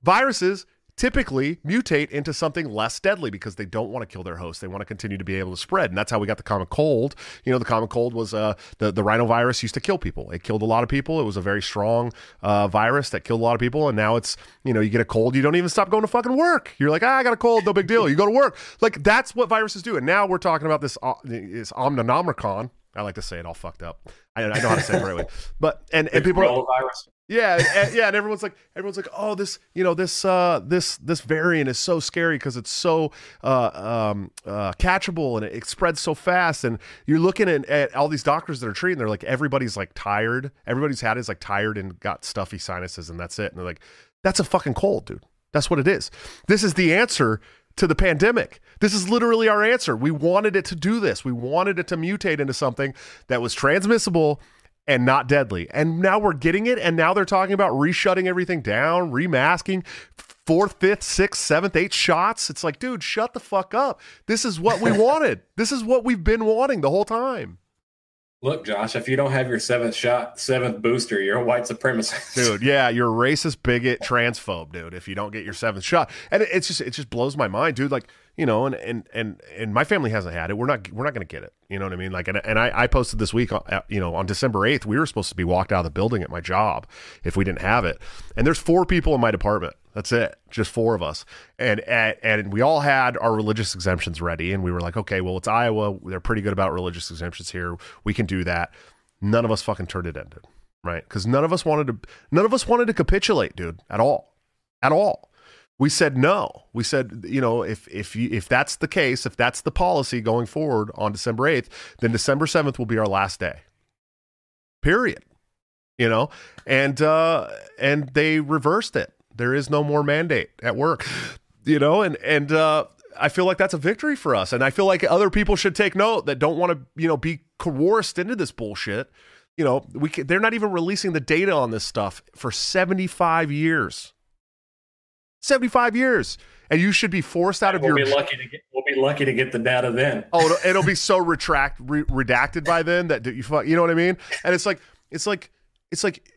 A: viruses typically mutate into something less deadly because they don't want to kill their host. They want to continue to be able to spread. And that's how we got the common cold. You know, the common cold was uh, the, the rhinovirus used to kill people. It killed a lot of people. It was a very strong uh, virus that killed a lot of people. And now it's, you know, you get a cold, you don't even stop going to fucking work. You're like, ah, I got a cold, no big deal. You go to work. Like, that's what viruses do. And now we're talking about this, uh, this. I like to say it all fucked up. I, I know how to say it the right way. But, and, and people are, yeah, and, yeah, and everyone's like, everyone's like, oh, this, you know, this, uh, this, this variant is so scary because it's so uh, um, uh, catchable and it, it spreads so fast. And you're looking at, at all these doctors that are treating, they're like, everybody's like tired. Everybody's had is like tired and got stuffy sinuses, and that's it. And they're like, that's a fucking cold, dude. That's what it is. This is the answer to the pandemic. This is literally our answer. We wanted it to do this. We wanted it to mutate into something that was transmissible and not deadly. And now we're getting it. And now they're talking about reshutting everything down, remasking fourth, fifth, sixth, seventh, eighth shots. It's like, dude, shut the fuck up. This is what we [LAUGHS] wanted. This is what we've been wanting the whole time.
B: Look, Josh, if you don't have your seventh shot, seventh booster, you're a white supremacist.
A: dude. Yeah, you're a racist, bigot, transphobe, dude. If you don't get your seventh shot, and it, it's just it just blows my mind, dude. Like you know, and and and and my family hasn't had it. We're not we're not gonna get it. You know what I mean? Like, and and I, I posted this week, uh, you know, on December eighth, we were supposed to be walked out of the building at my job if we didn't have it. And there's four people in my department. That's it, just four of us, and and, and we all had our religious exemptions ready, and we were like, okay, well, it's Iowa. They're pretty good about religious exemptions here. We can do that. None of us fucking turned it in. Right? Because none of us wanted to. None of us wanted to capitulate, dude, at all, at all. We said no. We said, you know, if if you if that's the case, if that's the policy going forward on December eighth, then December seventh will be our last day. Period. You know, and uh, and they reversed it. There is no more mandate at work. You know, and and uh, I feel like that's a victory for us, and I feel like other people should take note that don't want to, you know, be coerced into this bullshit. You know, we can, they're not even releasing the data on this stuff for seventy five years. 75 years and you should be forced out of
B: we'll
A: your
B: be lucky to get we'll be lucky to get the data then.
A: oh it'll, it'll be so retract re- redacted by then that you fuck you know what i mean and it's like it's like it's like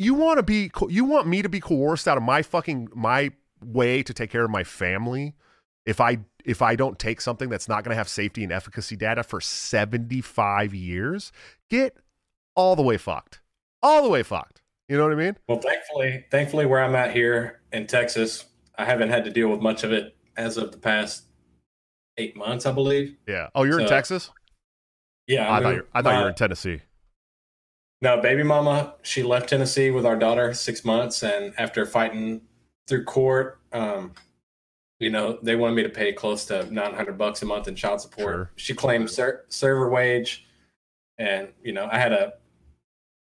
A: you want to be you want me to be coerced out of my fucking my way to take care of my family if i if i don't take something that's not going to have safety and efficacy data for 75 years? Get all the way fucked. All the way fucked. You know what i mean?
B: Well, thankfully, thankfully, where I'm at here in Texas, I haven't had to deal with much of it as of the past eight months, I believe.
A: yeah. Oh you're in texas?
B: Yeah,
A: i, thought you I thought you were in tennessee
B: No, baby mama, she left Tennessee with our daughter six months, and after fighting through court, um, you know, they wanted me to pay close to nine hundred bucks a month in child support.
A: Sure.
B: She claimed ser- server wage, and you know, I had a,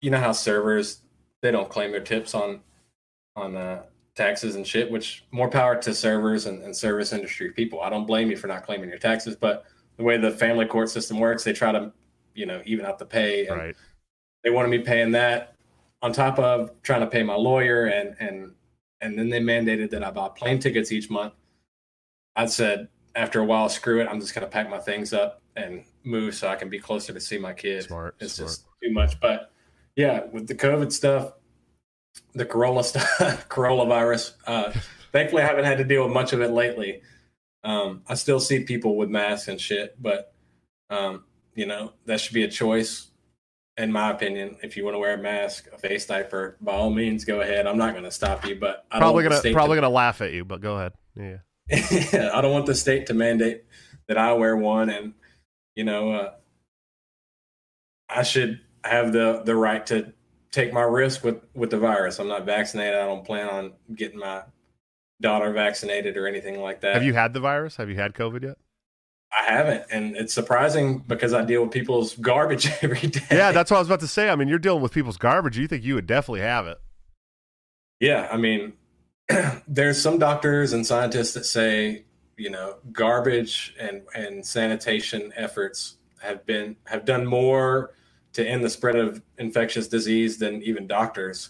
B: you know how servers they don't claim their tips on, on uh, taxes and shit. Which more power to servers and, and service industry people. I don't blame you for not claiming your taxes, but the way the family court system works, they try to, you know, even out the pay. And,
A: right
B: they wanted me paying that on top of trying to pay my lawyer and and and then they mandated that I buy plane tickets each month. I said after a while, screw it, I'm just gonna pack my things up and move so I can be closer to see my kids.
A: Smart,
B: It's
A: smart.
B: just too much. But yeah, with the COVID stuff, the Corolla stuff, [LAUGHS] coronavirus. Uh, [LAUGHS] thankfully, I haven't had to deal with much of it lately. Um, I still see people with masks and shit, but um, you know that should be a choice in my opinion, if you want to wear a mask, a face diaper, by all means, go ahead. I'm not going to stop you, but I
A: probably
B: the
A: gonna probably gonna laugh at you but go ahead yeah [LAUGHS]
B: I don't want the state to mandate that I wear one, and you know, uh, I should have the the right to take my risk with with the virus. I'm not vaccinated. I don't plan on getting my daughter vaccinated or anything like that.
A: have you had the virus have you had covid yet
B: I haven't, and it's surprising because I deal with people's [LAUGHS] garbage every day.
A: Yeah, that's what I was about to say. I mean, you're dealing with people's garbage. You think you would definitely have it.
B: Yeah, I mean, [CLEARS THROAT] there's some doctors and scientists that say, you know, garbage and and sanitation efforts have been have done more to end the spread of infectious disease than even doctors.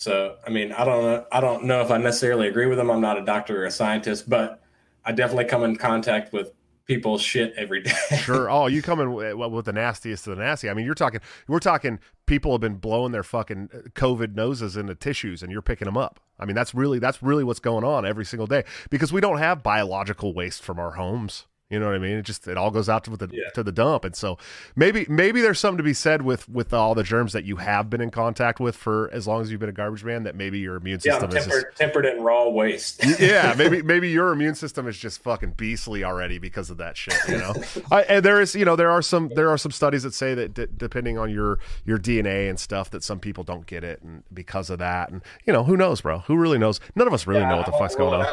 B: So, I mean, I don't know. I don't know if I necessarily agree with them. I'm not a doctor or a scientist, but I definitely come in contact with people's shit every day.
A: Sure. Oh, you come in [LAUGHS] with, with the nastiest of the nasty. I mean, you're talking. We're talking. People have been blowing their fucking uh, COVID noses into tissues, and you're picking them up. I mean, that's really that's really what's going on every single day because we don't have biological waste from our homes. You know what I mean? It just it all goes out to the
B: Yeah.
A: to the dump, and so maybe maybe there's something to be said with with all the germs that you have been in contact with for as long as you've been a garbage man. That maybe your immune system
B: I'm
A: is just
B: tempered, tempered in raw waste.
A: yeah, [LAUGHS] maybe maybe your immune system is just fucking beastly already because of that shit. You know, [LAUGHS] I, and there is you know there are some there are some studies that say that d- depending on your your DNA and stuff that some people don't get it and because of that and you know who knows, bro? Who really knows? None of us really
B: Yeah,
A: know what the fuck's going on.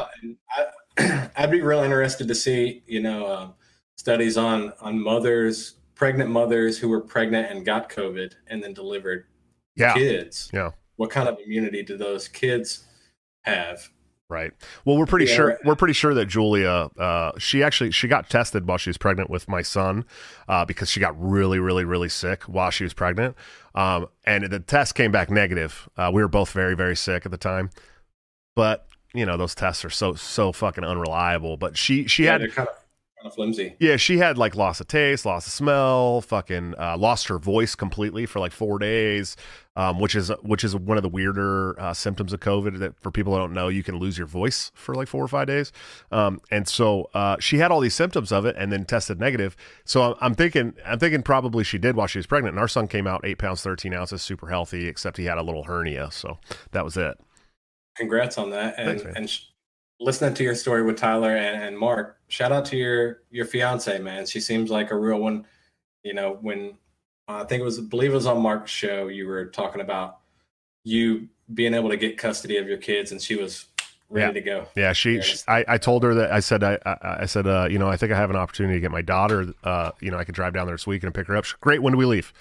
B: I, [CLEARS THROAT] I'd be real interested to see, you know, um, studies on on mothers, pregnant mothers who were pregnant and got COVID and then delivered
A: Yeah,
B: kids.
A: yeah.
B: What kind of immunity do those kids have?
A: Right. Well, we're pretty
B: Yeah,
A: sure
B: right.
A: we're pretty sure that Julia, uh, she actually she got tested while she was pregnant with my son, uh, because she got really, really, really sick while she was pregnant, um, and the test came back negative. Uh, we were both very, very sick at the time, but you know those tests are so so fucking unreliable. But she she
B: Yeah,
A: had
B: kind of kind of flimsy.
A: yeah, she had like loss of taste, loss of smell, fucking uh, lost her voice completely for like four days, um, which is which is one of the weirder uh, symptoms of COVID. That for people that don't know, you can lose your voice for like four or five days. Um, and so uh, she had all these symptoms of it, and then tested negative. So I'm, I'm thinking, I'm thinking probably she did while she was pregnant. And our son came out eight pounds thirteen ounces, super healthy, except he had a little hernia. So that was it.
B: Congrats on that. And
A: Thanks,
B: and sh- listening to your story with Tyler and, and Marc, shout out to your your fiance, man. She seems like a real one. You know, when uh, I think it was, I believe it was on Marc's show, you were talking about you being able to get custody of your kids, and she was ready
A: Yeah.
B: to go.
A: Yeah, she. She I, I told her that I said I, I, I said uh, you know I think I have an opportunity to get my daughter. Uh, you know I could drive down there this week and pick her up. She, Great. When do we leave?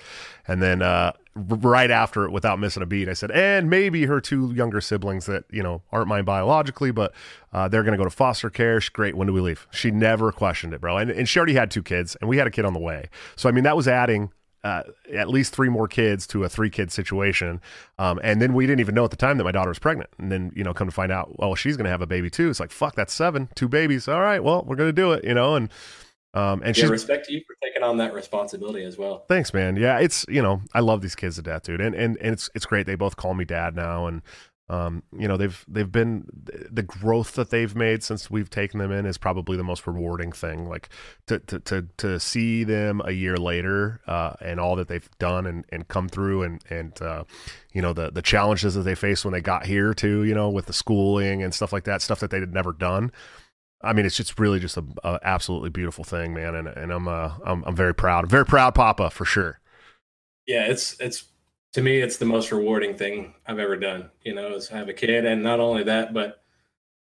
A: And then uh, right after it, without missing a beat, I said, and maybe her two younger siblings that you know aren't mine biologically, but uh, they're going to go to foster care. She, Great. When do we leave? She never questioned it, bro. And and she already had two kids, and we had a kid on the way. So I mean that was adding uh, at least three more kids to a three kid situation. Um, and then we didn't even know at the time that my daughter was pregnant. And then, you know, come to find out, oh, she's going to have a baby too. It's like, fuck, that's seven, two babies. All right, well, we're going to do it, you know? And, um, and
B: Yeah,
A: she's,
B: respect to you for taking on that responsibility as well.
A: thanks, man. Yeah. It's, you know, I love these kids to death, dude. And, and, and it's, it's great. They both call me dad now. And, um, you know, they've, they've been, the growth that they've made since we've taken them in is probably the most rewarding thing. Like to, to, to, to see them a year later, uh, and all that they've done and, and come through and, and, uh, you know, the, the challenges that they faced when they got here too, you know, with the schooling and stuff like that, stuff that they had never done. I mean, it's just really just a, a absolutely beautiful thing, man. And, and I'm, uh, I'm, I'm very proud, very proud Papa for sure.
B: Yeah, it's it's to me it's the most rewarding thing I've ever done. You know, is have a kid, and not only that, but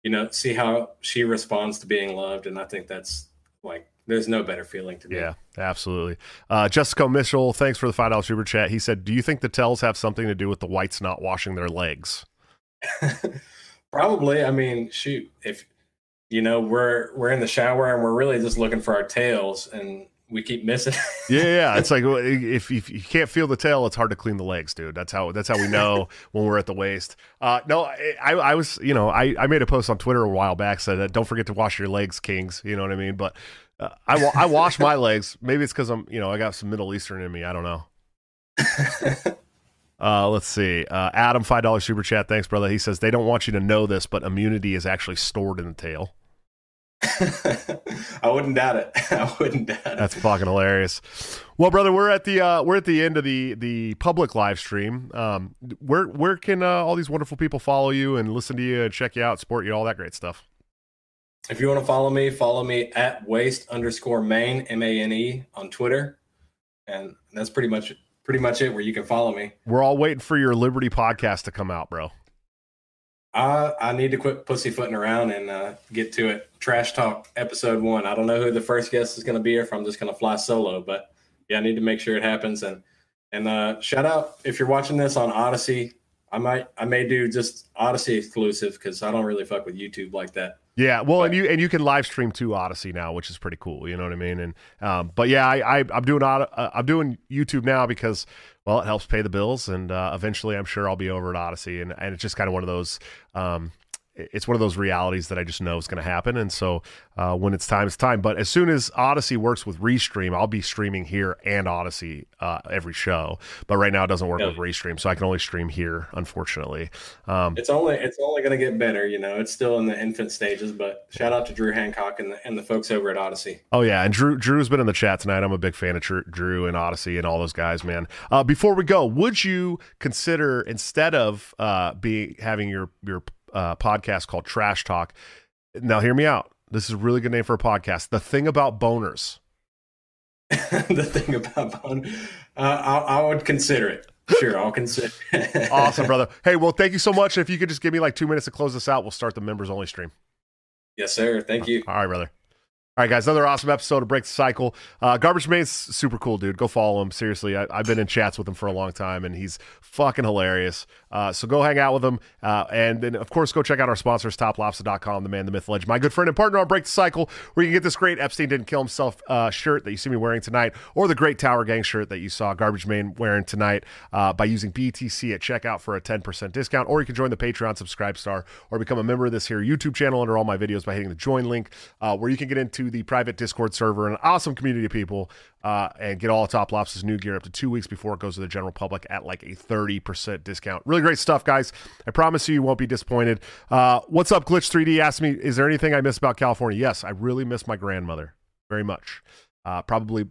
B: you know, see how she responds to being loved, and I think that's like there's no better feeling to me.
A: Yeah, absolutely. Uh, Jessica Mitchell, thanks for the five dollars super chat. He said, "Do you think the tells have something to do with the whites not washing their legs?" [LAUGHS]
B: Probably. I mean, shoot, if you know we're we're in the shower and we're really just looking for our tails, and we keep missing. [LAUGHS]
A: Yeah, yeah. It's like if, if you can't feel the tail, it's hard to clean the legs, dude. That's how that's how we know [LAUGHS] when we're at the waist. Uh, no, I, I was you know I, I made a post on Twitter a while back said that don't forget to wash your legs, kings. You know what I mean? But uh, I I wash my legs. Maybe it's because I'm you know I got some Middle Eastern in me. I don't know. [LAUGHS] Uh, let's see. Uh, Adam, five dollars super chat. Thanks, brother. He says they don't want you to know this, but immunity is actually stored in the tail. [LAUGHS]
B: I wouldn't doubt it. [LAUGHS] I wouldn't doubt it.
A: That's fucking hilarious. Well, brother, we're at the uh, we're at the end of the the public live stream. Um, where where can uh, all these wonderful people follow you and listen to you and check you out, support you, all that great stuff?
B: If you want to follow me, follow me at waste underscore main M A N E on Twitter, and that's pretty much pretty much it. Where you can follow me.
A: We're all waiting for your Liberty podcast to come out, bro.
B: I I need to quit pussyfooting around and uh, get to it. Trash talk episode one. I don't know who the first guest is going to be, or if I'm just going to fly solo. But yeah, I need to make sure it happens. And and uh, shout out if you're watching this on Odysee, I might I may do just Odysee exclusive because I don't really fuck with YouTube like that.
A: Yeah, well, and you and you can live stream to Odysee now, which is pretty cool. You know what I mean? And um, but yeah, I, I I'm doing uh, I'm doing YouTube now because well, it helps pay the bills, and uh, eventually, I'm sure I'll be over at Odysee, and and it's just kind of one of those. Um, it's one of those realities that I just know is going to happen. And so uh, when it's time, it's time. But as soon as Odysee works with Restream, I'll be streaming here and Odysee uh, every show. But right now it doesn't work with Restream, so I can only stream here, unfortunately.
B: Um, it's only it's only going to get better. You know, it's still in the infant stages. But shout out to Drew Hancock and the, and the folks over at Odysee.
A: Oh yeah, and Drew Drew's been in the chat tonight. I'm a big fan of Drew and Odysee and all those guys, man. Uh, before we go, would you consider instead of uh, be having your your uh, podcast called Trash Talk. Now, hear me out. This is a really good name for a podcast. The thing about boners. [LAUGHS]
B: the thing about boners. Uh, I, I would consider it. Sure, I'll consider. [LAUGHS]
A: awesome, brother. Hey, well, thank you so much. If you could just give me like two minutes to close this out, we'll start the members only stream.
B: Yes, sir. Thank you.
A: All right, brother. All right, guys, another awesome episode of Break the Cycle. Uh, Garbage Man's super cool, dude. Go follow him. Seriously, I, have been in chats with him for a long time, and he's fucking hilarious. Uh, so go hang out with him. Uh, and then, of course, go check out our sponsors, toplobster.com, the man, the myth, legend, my good friend and partner on Break the Cycle, where you can get this great Epstein Didn't Kill Himself uh, shirt that you see me wearing tonight, or the great Tower Gang shirt that you saw Garbage Man wearing tonight uh, by using BTC at checkout for a 10% discount. Or you can join the Patreon Subscribe Star or become a member of this here YouTube channel under all my videos by hitting the join link, uh, where you can get into the private Discord server an awesome community of people uh, and get all of Top Lobster's new gear up to two weeks before it goes to the general public at like a 30% discount. Really great stuff, guys. I promise you, you won't be disappointed. Uh, what's up, Glitch 3D? Asked me, is there anything I miss about California? Yes, I really miss my grandmother very much. Uh, probably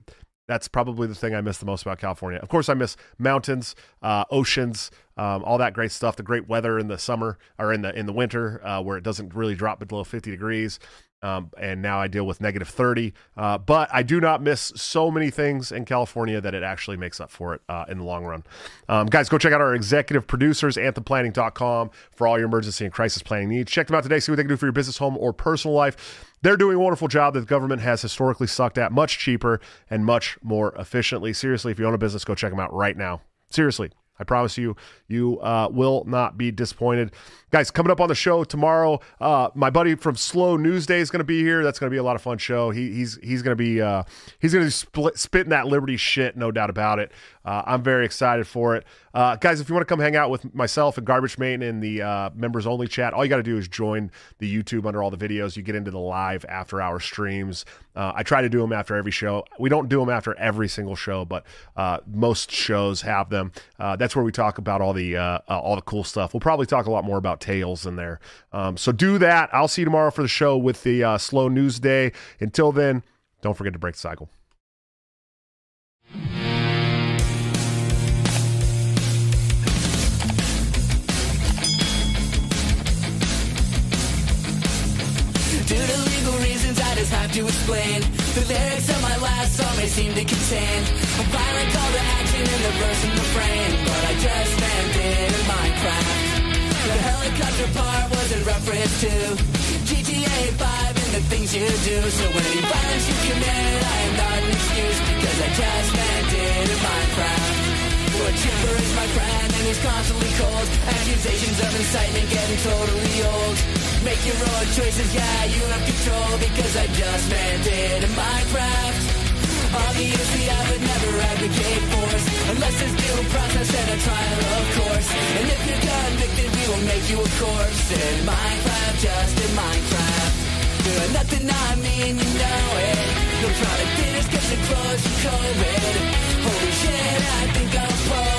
A: that's probably the thing I miss the most about California. Of course, I miss mountains, uh, oceans, um, all that great stuff. The great weather in the summer or in the in the winter, uh, where it doesn't really drop below 50 degrees. Um, and now I deal with negative 30. Uh, but I do not miss so many things in California that it actually makes up for it uh, in the long run. Um, guys, go check out our executive producers, anthemplanning.com, for all your emergency and crisis planning needs. Check them out today, see what they can do for your business, home, or personal life. They're doing a wonderful job that the government has historically sucked at much cheaper and much more efficiently. Seriously, if you own a business, go check them out right now. Seriously. I promise you, you uh, will not be disappointed. Guys, coming up on the show tomorrow, uh, my buddy from Slow News Day is going to be here. That's going to be a lot of fun show. He, he's he's going to be uh, he's going to be spitting that Liberty shit, no doubt about it. Uh, I'm very excited for it. Uh, guys, if you want to come hang out with myself and Garbage Main in the uh, members only chat, all you got to do is join the YouTube under all the videos. You get into the live after hour streams. Uh, I try to do them after every show. We don't do them after every single show, but uh, most shows have them. Uh, that's where we talk about all the all the cool stuff. We'll probably talk a lot more about Tails in there. Um, so do that. I'll see you tomorrow for the show with the slow news day. Until then, don't forget to break the cycle.
E: Just have to explain. The lyrics of my last song may seem to contain A violent call to action in the verse and the frame But I just landed in Minecraft The helicopter part was in reference to GTA 5 and the things you do. So any violence you commit, I am not an excuse Cause I just landed in Minecraft But Chipper is my friend and he's constantly cold. Accusations of incitement getting totally old. Make your own choices, yeah, you have control Because I just landed in Minecraft. Obviously I would never advocate force Unless there's due process and a trial of course. And if you're convicted we will make you a corpse In Minecraft, just in Minecraft. Doing nothing I mean, you know it No product dinners, cause it closed for COVID Holy shit, I think I'm pro